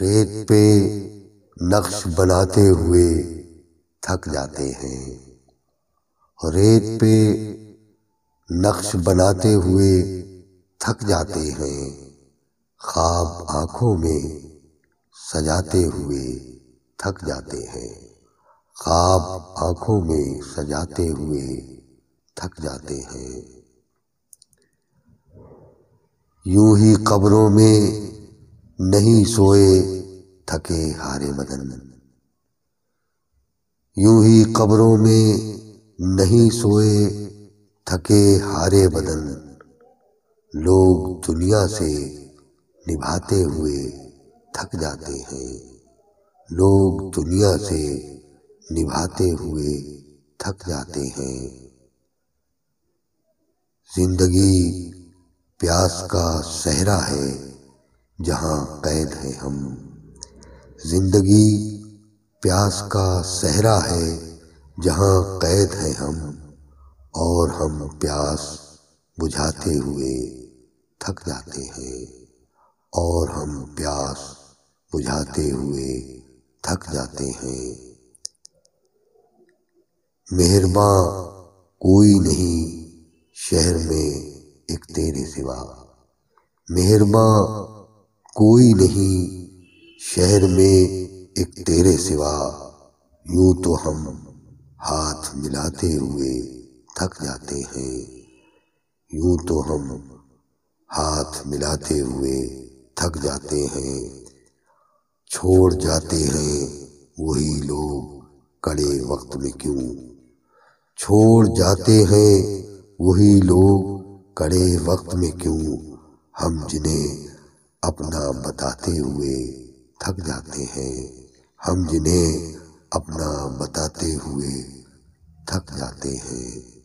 ریت پہ نقش بناتے ہوئے تھک جاتے ہیں۔ ریت پہ نقش بناتے ہوئے تھک جاتے ہیں۔ خواب آنکھوں میں سجاتے ہوئے تھک جاتے ہیں۔ خواب آنکھوں میں سجاتے ہوئے تھک جاتے ہیں۔ یوں ہی قبروں میں نہیں سوئے، تھکے ہارے بدن یوں ہی قبروں میں نہیں سوئے، تھکے ہارے بدن۔ لوگ دنیا سے نبھاتے ہوئے تھک جاتے ہیں۔ لوگ دنیا سے نبھاتے ہوئے تھک جاتے ہیں۔ زندگی پیاس کا صحرا ہے۔ جہاں قید ہے ہم۔ زندگی پیاس کا صحرا ہے جہاں قید ہے ہم، اور ہم پیاس بجھاتے ہوئے تھک جاتے ہیں، اور ہم پیاس بجھاتے ہوئے تھک جاتے ہیں۔ مہرباں کوئی نہیں شہر میں ایک تیرے سوا۔ مہرباں کوئی نہیں، شہر میں ایک تیرے سوا یوں تو ہم ہاتھ ملاتے ہوئے تھک جاتے ہیں۔ یوں تو ہم ہاتھ ملاتے ہوئے تھک جاتے ہیں۔ چھوڑ جاتے ہیں وہی لوگ کڑے وقت میں کیوں؟ چھوڑ جاتے ہیں وہی لوگ کڑے وقت میں کیوں؟ ہم جنہیں اپنا بتاتے ہوئے تھک جاتے ہیں۔ ہم جنہیں اپنا بتاتے ہوئے تھک جاتے ہیں۔